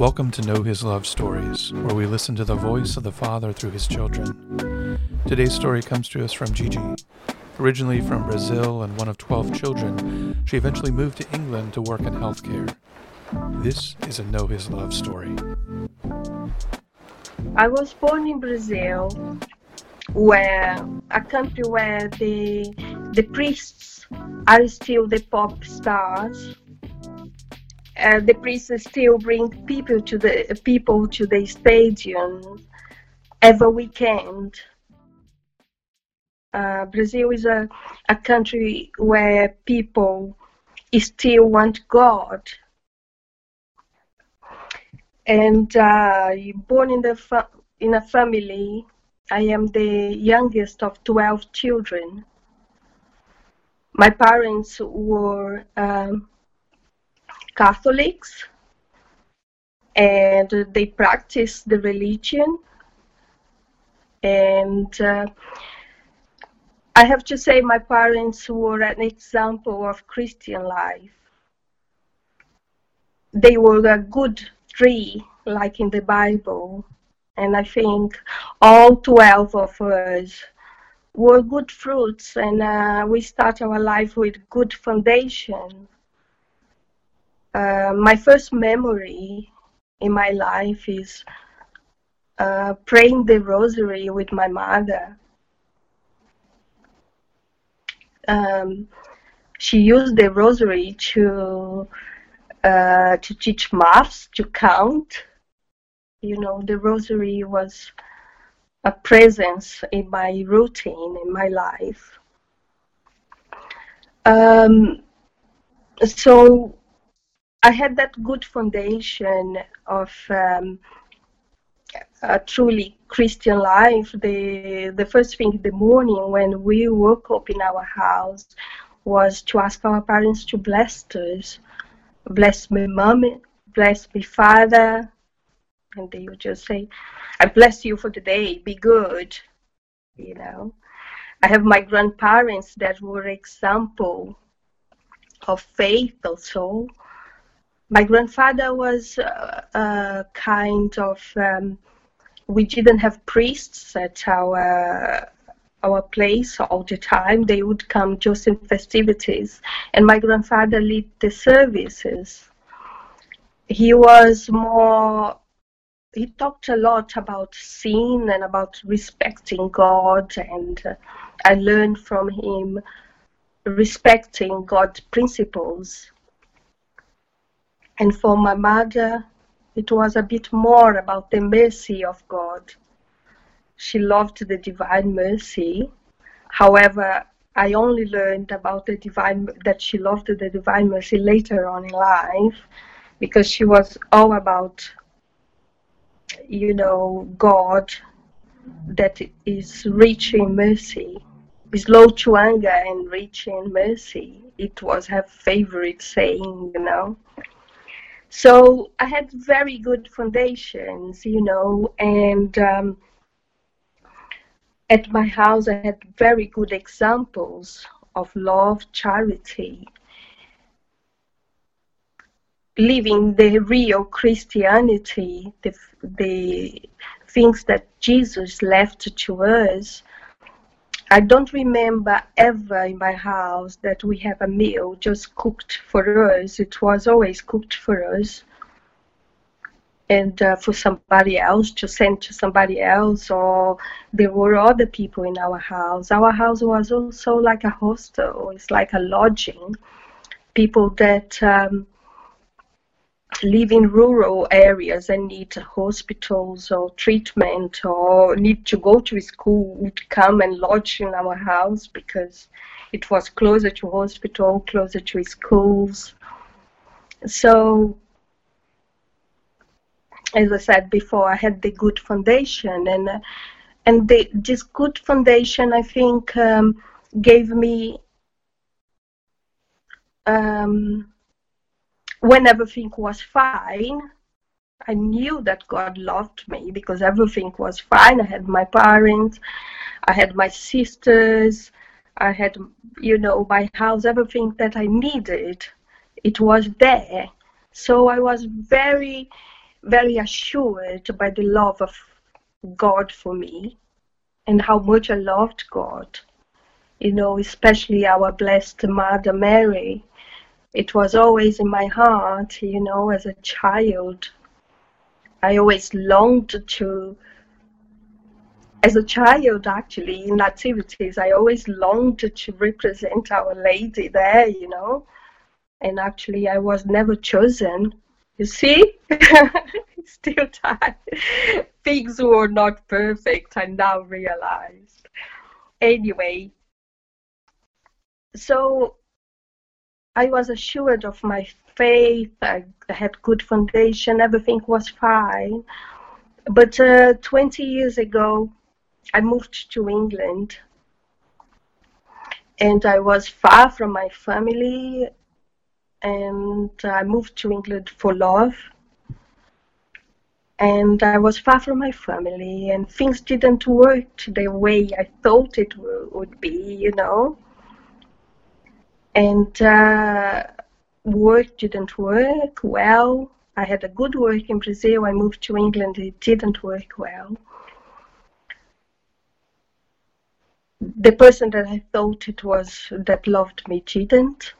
Welcome to Know His Love Stories, where we listen to the voice of the Father through His children. Today's story comes to us from Gigi. Originally from Brazil and one of 12 children, she eventually moved to England to work in healthcare. This is a Know His Love story. I was born in Brazil, where a country where the the priests are still the pop stars. Uh, the priests still bring people to the people to the stadium every weekend. Uh, Brazil is a, a country where people still want God. And uh, born in the in a family, I am the youngest of twelve children. My parents were um, Catholics, and they practice the religion. And uh, I have to say, my parents were an example of Christian life. They were a good tree, like in the Bible, and I think all 12 of us were good fruits, and uh, we start our life with good foundation. Uh, my first memory in my life is uh, praying the rosary with my mother. Um, she used the rosary to uh, to teach maths, to count. You know, the rosary was a presence in my routine in my life. Um, so I had that good foundation of um, a truly Christian life. The the first thing in the morning when we woke up in our house was to ask our parents to bless us, bless my mom, bless my father, and they would just say, "I bless you for the day. Be good," you know. I have my grandparents that were example of faith also my grandfather was uh, kind of um, we didn't have priests at our our place all the time. They would come just in festivities. And my grandfather led the services. He was more he talked a lot about sin and about respecting god and uh, i learned from him respecting god's principles and for my mother, it was a bit more about the mercy of God. She loved the divine mercy. However, I only learned about the divine that she loved the divine mercy later on in life because she was all about you know God that is rich in mercy, is low to anger and rich in mercy. It was her favorite saying, you know. So I had very good foundations, you know, and um, at my house I had very good examples of love, charity, living the real Christianity, the, the things that Jesus left to us. I don't remember ever in my house that we have a meal just cooked for us. It was always cooked for us and uh, for somebody else to send to somebody else, or there were other people in our house. Our house was also like a hostel, it's like a lodging. People that um, live in rural areas and need hospitals or treatment or need to go to school would come and lodge in our house because it was closer to hospital, closer to schools. So, as I said before, I had the good foundation, and and the, this good foundation, I think, um, gave me um, when everything was fine, I knew that God loved me because everything was fine. I had my parents, I had my sisters, I had, you know, my house, everything that I needed. It was there. So I was very very assured by the love of God for me and how much I loved God. You know, especially our blessed Mother Mary. It was always in my heart, you know, as a child. I always longed to, as a child actually, in activities, I always longed to represent Our Lady there, you know. And actually, I was never chosen. You see? Still time. Things were not perfect, I now realized. Anyway, so I was assured of my faith. I, had good foundation. Everything was fine. But uh, 20 years ago, I moved to England, and I was far from my family. And I moved to England for love. And I was far from my family, and things didn't work the way I thought it would be, you know and uh, work didn't work well. I had a good work in Brazil. I moved to England. It didn't work well. The person that I thought it was that loved me didn't.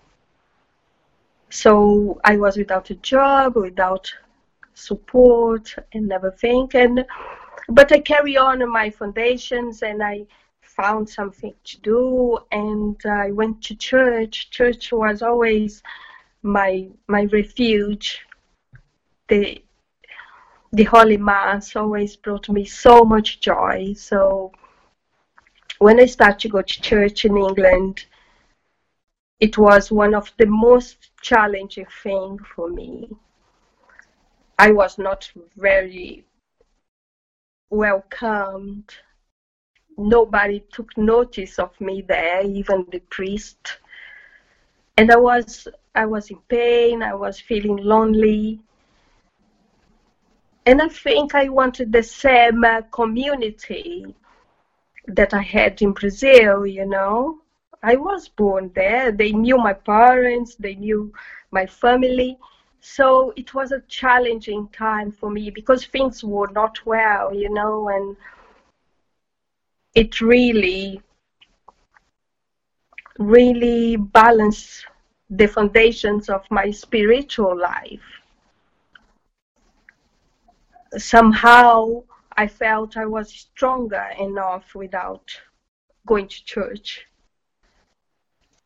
So I was without a job, without support and everything. And but I carry on my foundations and I found something to do and I went to church. Church was always my my refuge. The the Holy Mass always brought me so much joy. So when I started to go to church in England, it was one of the most challenging thing for me. I was not very welcomed nobody took notice of me there, even the priest. And I was I was in pain, I was feeling lonely. And I think I wanted the same uh, community that I had in Brazil, you know. I was born there. They knew my parents, they knew my family. So it was a challenging time for me because things were not well, you know, and it really really balanced the foundations of my spiritual life. Somehow i felt i was stronger enough without going to church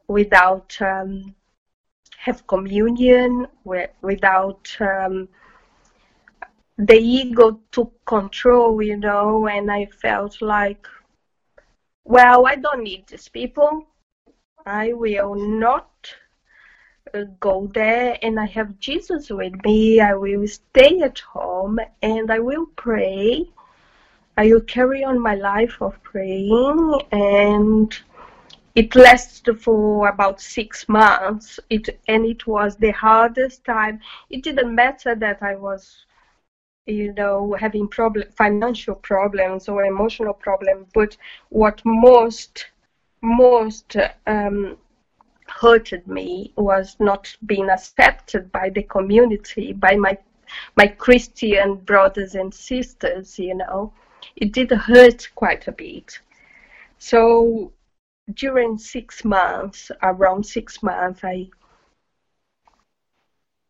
without um, have communion without um, the ego took control you know and i felt like well, I don't need these people. I will not uh, go there and I have Jesus with me. I will stay at home and I will pray. I will carry on my life of praying and it lasted for about six months it and it was the hardest time it didn't matter that i was you know having problem financial problems or emotional problems but what most most um, hurted me was not being accepted by the community by my my christian brothers and sisters you know. It did hurt quite a bit. So during six months around six months i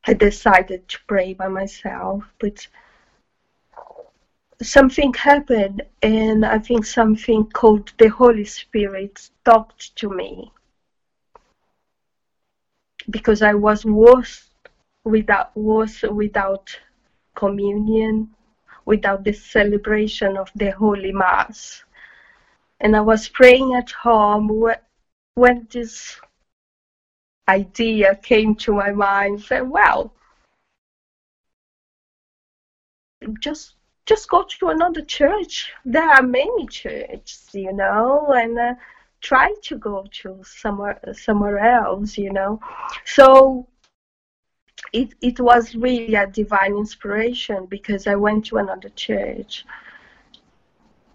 I decided to pray by myself, but something happened and I think something called the Holy Spirit talked to me because I was worse without worse without communion, without the celebration of the Holy Mass. And I was praying at home when this idea came to my mind, said, well, just just go to another church. There are many churches, you know, and uh, try to go to somewhere somewhere else, you know. So it it was really a divine inspiration because I went to another church,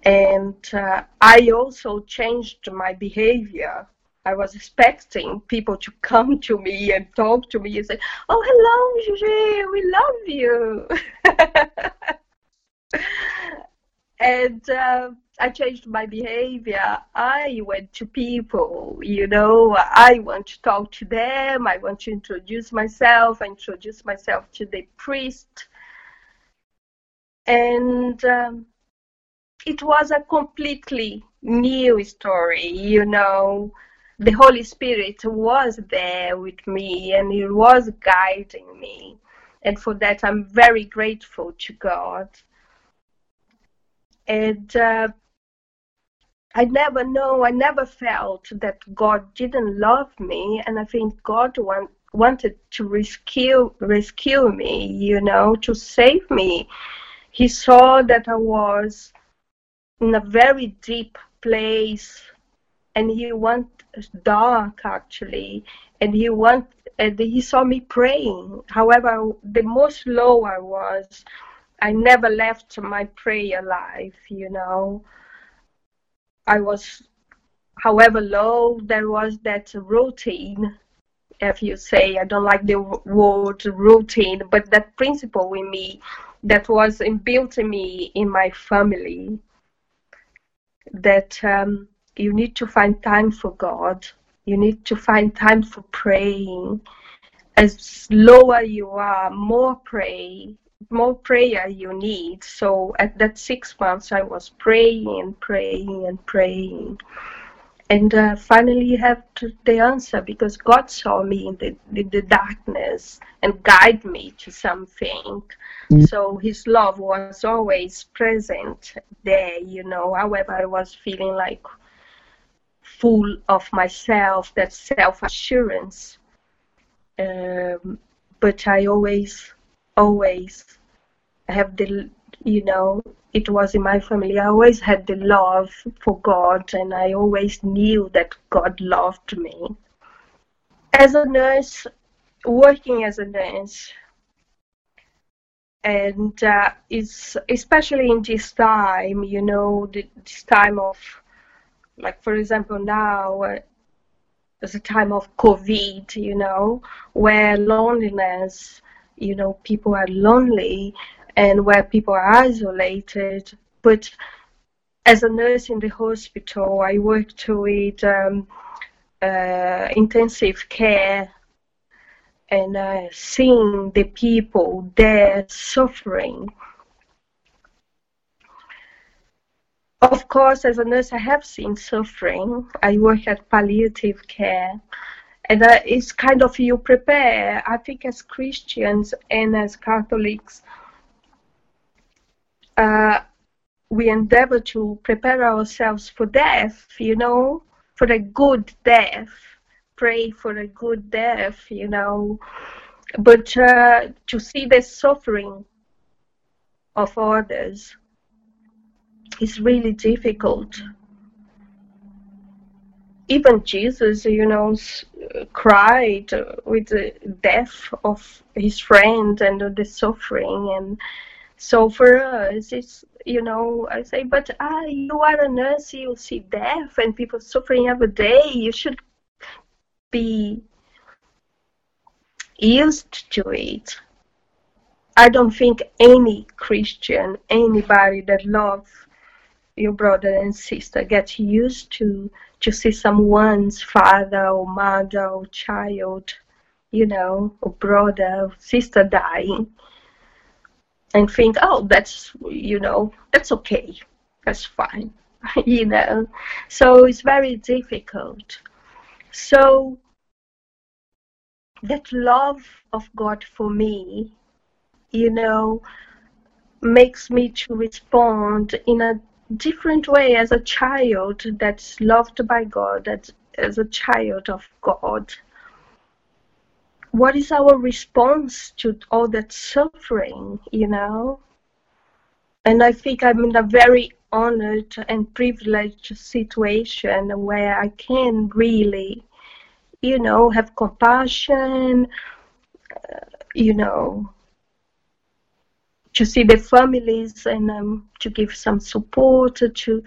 and uh, I also changed my behavior. I was expecting people to come to me and talk to me and say, "Oh, hello, Gigi, we love you." and uh, I changed my behavior. I went to people, you know, I want to talk to them. I want to introduce myself, I introduce myself to the priest. And um, it was a completely new story, you know. The Holy Spirit was there with me and He was guiding me. And for that, I'm very grateful to God. And uh, I never know, I never felt that God didn't love me, and I think God want, wanted to rescue rescue me, you know, to save me. He saw that I was in a very deep place, and he went dark actually, and he went and he saw me praying. However, the most low I was, I never left my prayer life, you know. I was, however low, there was that routine, if you say, I don't like the word routine, but that principle in me that was inbuilt in me in my family that um, you need to find time for God. You need to find time for praying. As lower you are, more pray, more prayer you need. So at that six months, I was praying and praying and praying. And uh, finally, have to, the answer because God saw me in the, in the darkness and guide me to something. Mm. So His love was always present there, you know. However, I was feeling like full of myself, that self assurance. Um, but I always always have the you know it was in my family i always had the love for god and i always knew that god loved me. As a nurse working as a nurse and uh, it's especially in this time you know this time of like for example now uh, it's a time of covid you know where loneliness you know people are lonely and where people are isolated. But as a nurse in the hospital i worked with um, uh, intensive care and uh, seeing the people there suffering. Of course as a nurse i have seen suffering. I work at palliative care and uh, it's kind of you prepare i think as christians and as catholics uh, we endeavor to prepare ourselves for death you know for a good death. Pray for a good death you know. But uh, to see the suffering of others is really difficult even Jesus, you know, cried with the death of his friend and the suffering. And so for us, it's, you know, I say, but ah, you are a nurse, you see death and people suffering every day. You should be used to it. I don't think any Christian, anybody that loves your brother and sister get used to to see someone's father or mother or child, you know, or brother or sister dying and think, oh, that's, you know, that's okay, that's fine, you know. So it's very difficult. So that love of God for me, you know, makes me to respond in a different way as a child that's loved by God, as a child of God. What is our response to all that suffering, you know? And I think I'm in a very honored and privileged situation where I can really, you know, have compassion, uh, you know, to see the families and um, to give some support to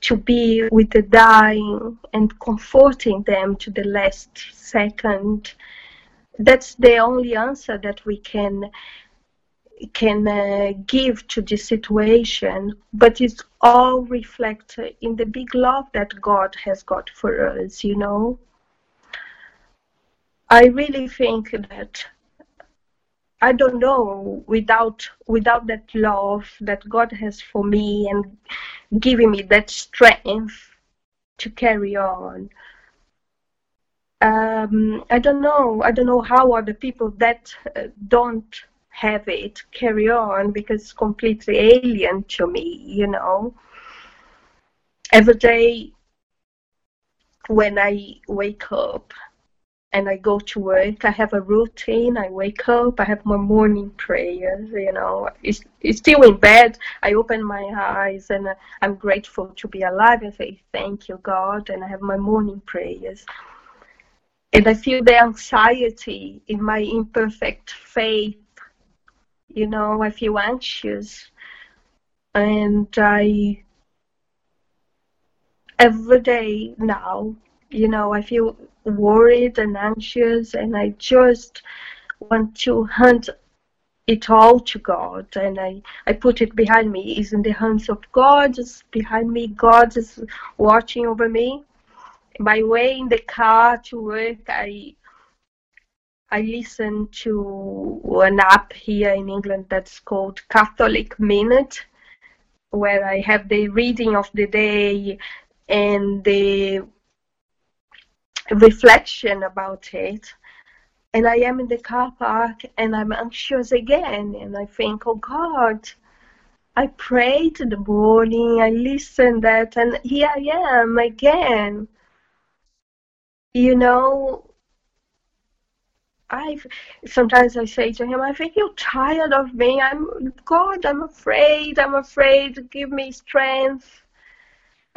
to be with the dying and comforting them to the last second. That's the only answer that we can can uh, give to this situation, but it's all reflected in the big love that God has got for us, you know. I really think that I don't know without without that love that God has for me and giving me that strength to carry on. Um, I don't know. I don't know how other people that uh, don't have it carry on because it's completely alien to me. You know, every day when I wake up, and I go to work. I have a routine. I wake up. I have my morning prayers. You know, it's, it's still in bed. I open my eyes and uh, I'm grateful to be alive and say thank you, God. And I have my morning prayers. And I feel the anxiety in my imperfect faith. You know, I feel anxious, and I every day now you know, I feel worried and anxious, and I just want to hand it all to God, and I, I put it behind me. It's in the hands of God, it's behind me. God is watching over me. My way in the car to work, I I listen to an app here in England that's called Catholic Minute, where I have the reading of the day and the reflection about it. And I am in the car park and I'm anxious again. And I think, oh God, I prayed in the morning, I listened that, and here I am again. You know, I sometimes I say to him, I think you're tired of me. I'm God. I'm afraid. I'm afraid. Give me strength.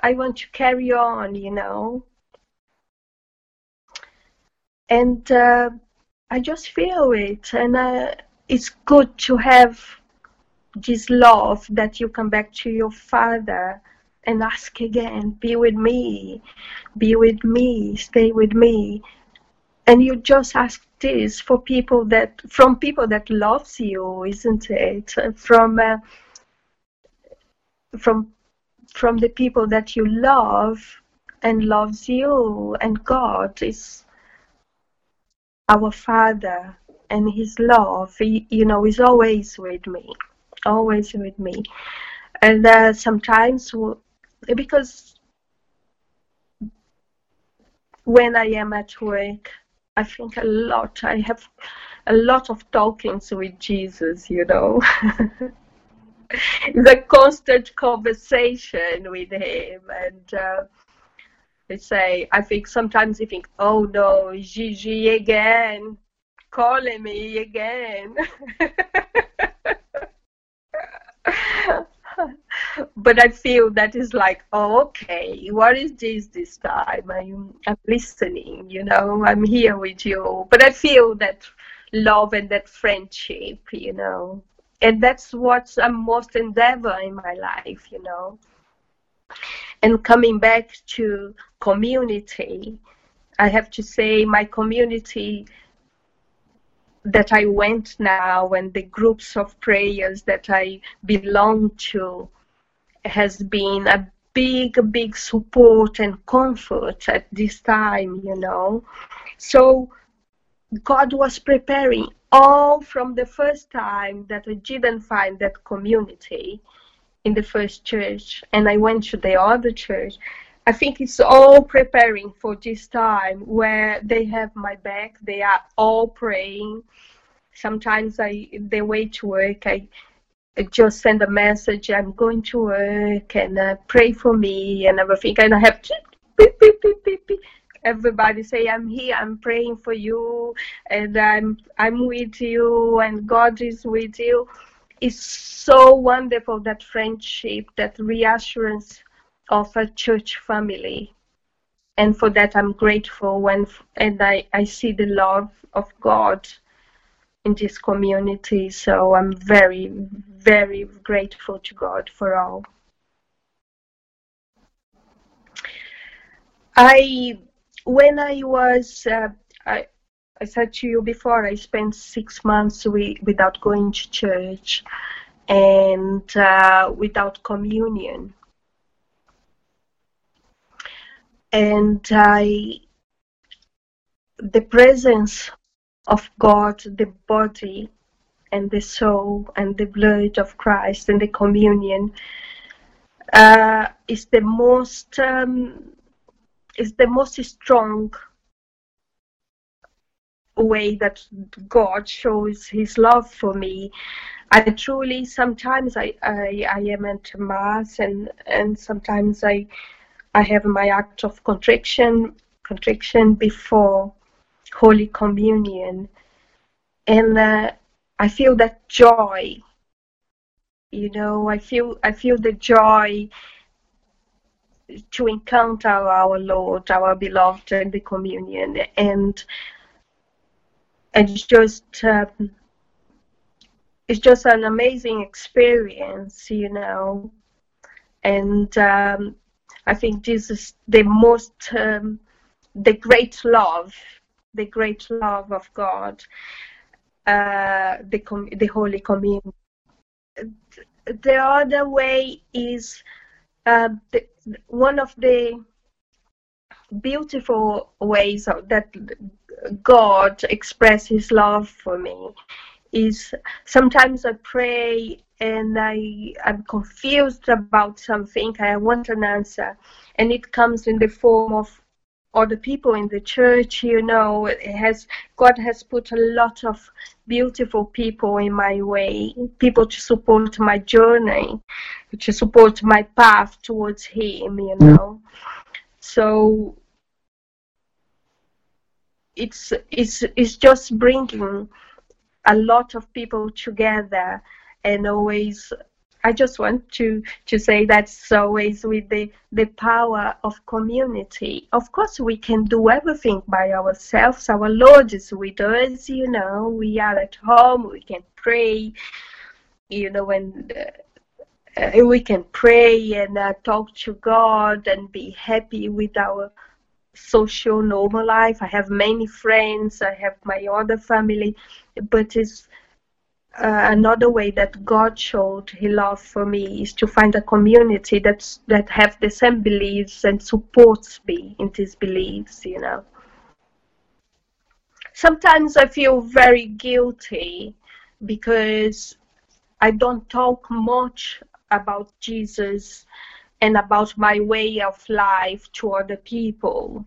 I want to carry on. You know and uh, I just feel it, and uh, it's good to have this love that you come back to your father and ask again, be with me, be with me, stay with me, and you just ask this for people that from people that loves you, isn't it? From uh, from from the people that you love and loves you, and God. Is our Father and His love, you know, is always with me, always with me. And uh, sometimes, because when I am at work, I think a lot. I have a lot of talkings with Jesus, you know. it's a constant conversation with Him, and uh, they say, I think sometimes you think, oh no, Gigi again, calling me again. but I feel that is like, oh, okay, what is this this time? I'm, I'm listening, you know, I'm here with you. But I feel that love and that friendship, you know, and that's what I'm most endeavor in my life, you know. And coming back to community, I have to say my community that I went now and the groups of prayers that I belong to has been a big, big support and comfort at this time, you know. So God was preparing all from the first time that I didn't find that community in the first church and I went to the other church, I think it's all preparing for this time where they have my back. They are all praying. Sometimes I, the way to work, I, just send a message. I'm going to work and uh, pray for me and everything. And I have to beep, beep, beep, beep, beep. everybody say I'm here. I'm praying for you and I'm I'm with you and God is with you It's so wonderful that friendship, that reassurance of a church family. And for that, I'm grateful when and I, I see the love of God in this community. So I'm very, very grateful to God for all. I when I was uh, I I said to you before I spent six months we, without going to church and uh, without communion and I the presence of God the body and the soul and the blood of Christ and the communion uh, is the most um, is the most strong way that God shows His love for me. I truly sometimes I, I, I am at mass and and sometimes I I have my act of contrition contrition before Holy Communion, and uh, I feel that joy. You know, I feel I feel the joy to encounter our Lord, our beloved, in the communion, and and just um, it's just an amazing experience, you know, and um, I think this is the most um, the great love, the great love of God, uh, the com- the Holy Communion. The other way is uh, the, one of the beautiful ways that God expresses love for me is sometimes I pray and I I'm confused about something. I want an answer, and it comes in the form of other people in the church. You know, it has God has put a lot of beautiful people in my way, people to support my journey, to support my path towards Him. You know, so it's it's it's just bringing a lot of people together and always I just want to to say that's always with the the power of community. Of course, we can do everything by ourselves. Our Lord is with us. You know, we are at home. We can pray. You know, and uh, we can pray and uh, talk to God and be happy with our social normal life. I have many friends. I have my other family, but it's uh, another way that God showed His love for me is to find a community that's that have the same beliefs and supports me in these beliefs. You know. Sometimes I feel very guilty because I don't talk much about Jesus and about my way of life to other people.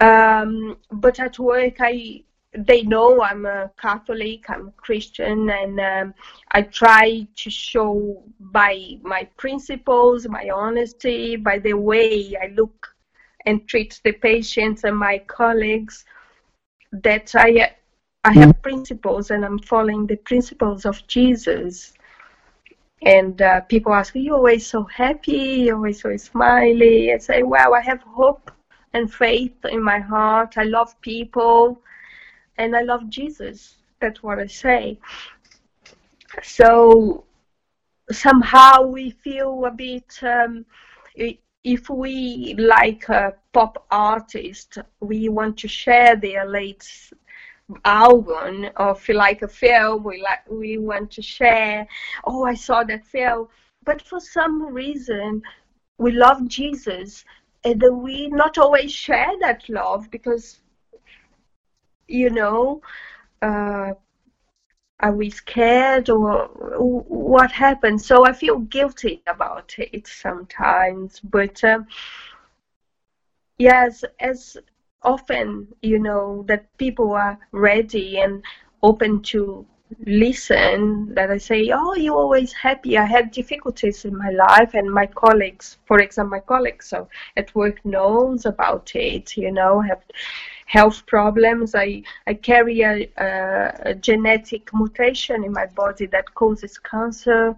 Um, but at work, I they know I'm a Catholic, I'm a Christian, and um, I try to show by my principles, my honesty, by the way I look and treat the patients and my colleagues that I I have principles and I'm following the principles of Jesus. And uh, people ask, "Are you always so happy? You're always so smiley?" I say, "Well, I have hope and faith in my heart. I love people." And I love Jesus. That's what I say. So somehow we feel a bit, um, if we like a pop artist, we want to share their latest album or if feel like a film, we like we want to share. Oh, I saw that film, but for some reason we love Jesus, and we not always share that love because you know, uh, are we scared or what happened? So I feel guilty about it sometimes. But um, yes, as often, you know, that people are ready and open to listen that I say, oh, you're always happy. I had difficulties in my life, and my colleagues, for example, my colleagues so at work knows about it. You know, have health problems. I, I carry a, a, a genetic mutation in my body that causes cancer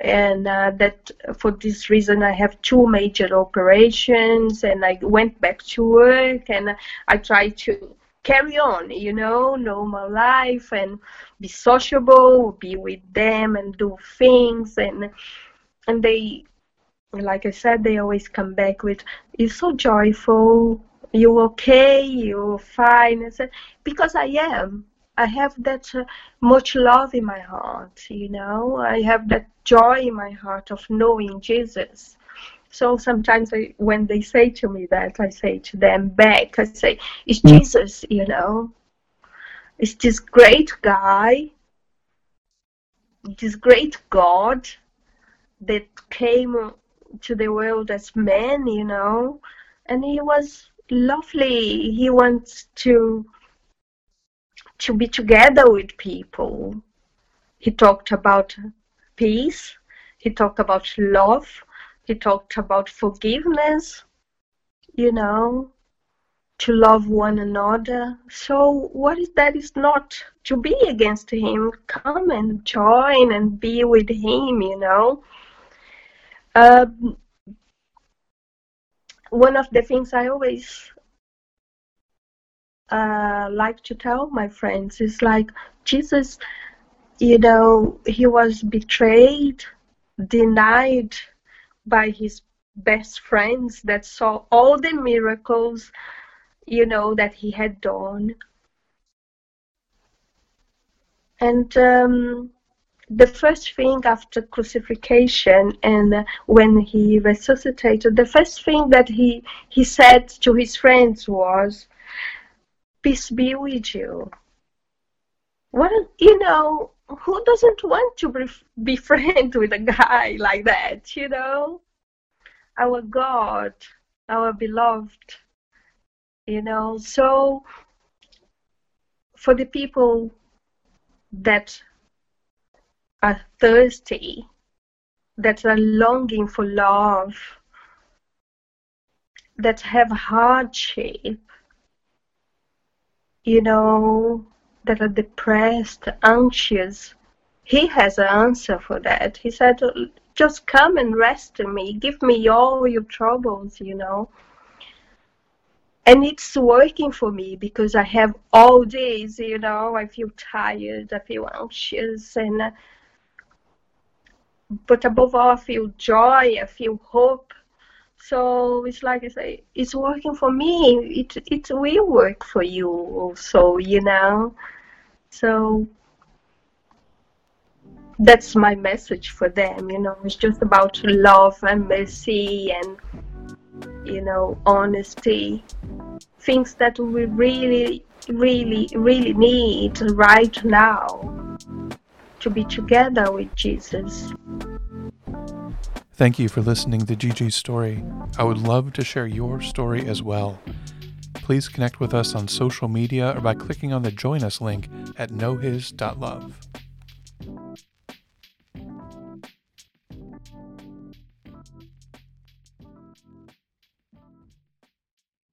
and uh, that for this reason I have two major operations and I went back to work and I try to carry on you know normal life and be sociable be with them and do things and and they like I said, they always come back with, "You're so joyful. You okay? You're fine." "Because I am. I have that uh, much love in my heart. You know, I have that joy in my heart of knowing Jesus." So sometimes I, when they say to me that, I say to them back, I say, "It's Jesus. You know, it's this great guy." This great God that came to the world as man, you know, and he was lovely. He wants to to be together with people. He talked about peace. He talked about love. He talked about forgiveness. You know, to love one another. So what is that is not to be against him? Come and join and be with him. You know um, one of the things I always uh, like to tell my friends is like Jesus, you know, he was betrayed, denied by his best friends that saw all the miracles, you know, that he had done. And um, the first thing after crucifixion and when he resuscitated, the first thing that he, he said to his friends was, Peace be with you. What, you know, who doesn't want to be, be friends with a guy like that, you know? Our God, our beloved, you know. So, for the people that are thirsty, that are longing for love, that have hardship, you know, that are depressed, anxious. He has an answer for that. He said, just come and rest in me. Give me all your troubles, you know. And it's working for me because I have all days, you know, I feel tired, I feel anxious, and but above all, I feel joy, I feel hope. So it's like I say, it's working for me. It it will work for you also, you know. So that's my message for them. You know, it's just about love and mercy and you know honesty, things that we really, really, really need right now to be together with Jesus. Thank you for listening to Gigi's story. I would love to share your story as well. Please connect with us on social media or by clicking on the Join Us link at knowhis.love.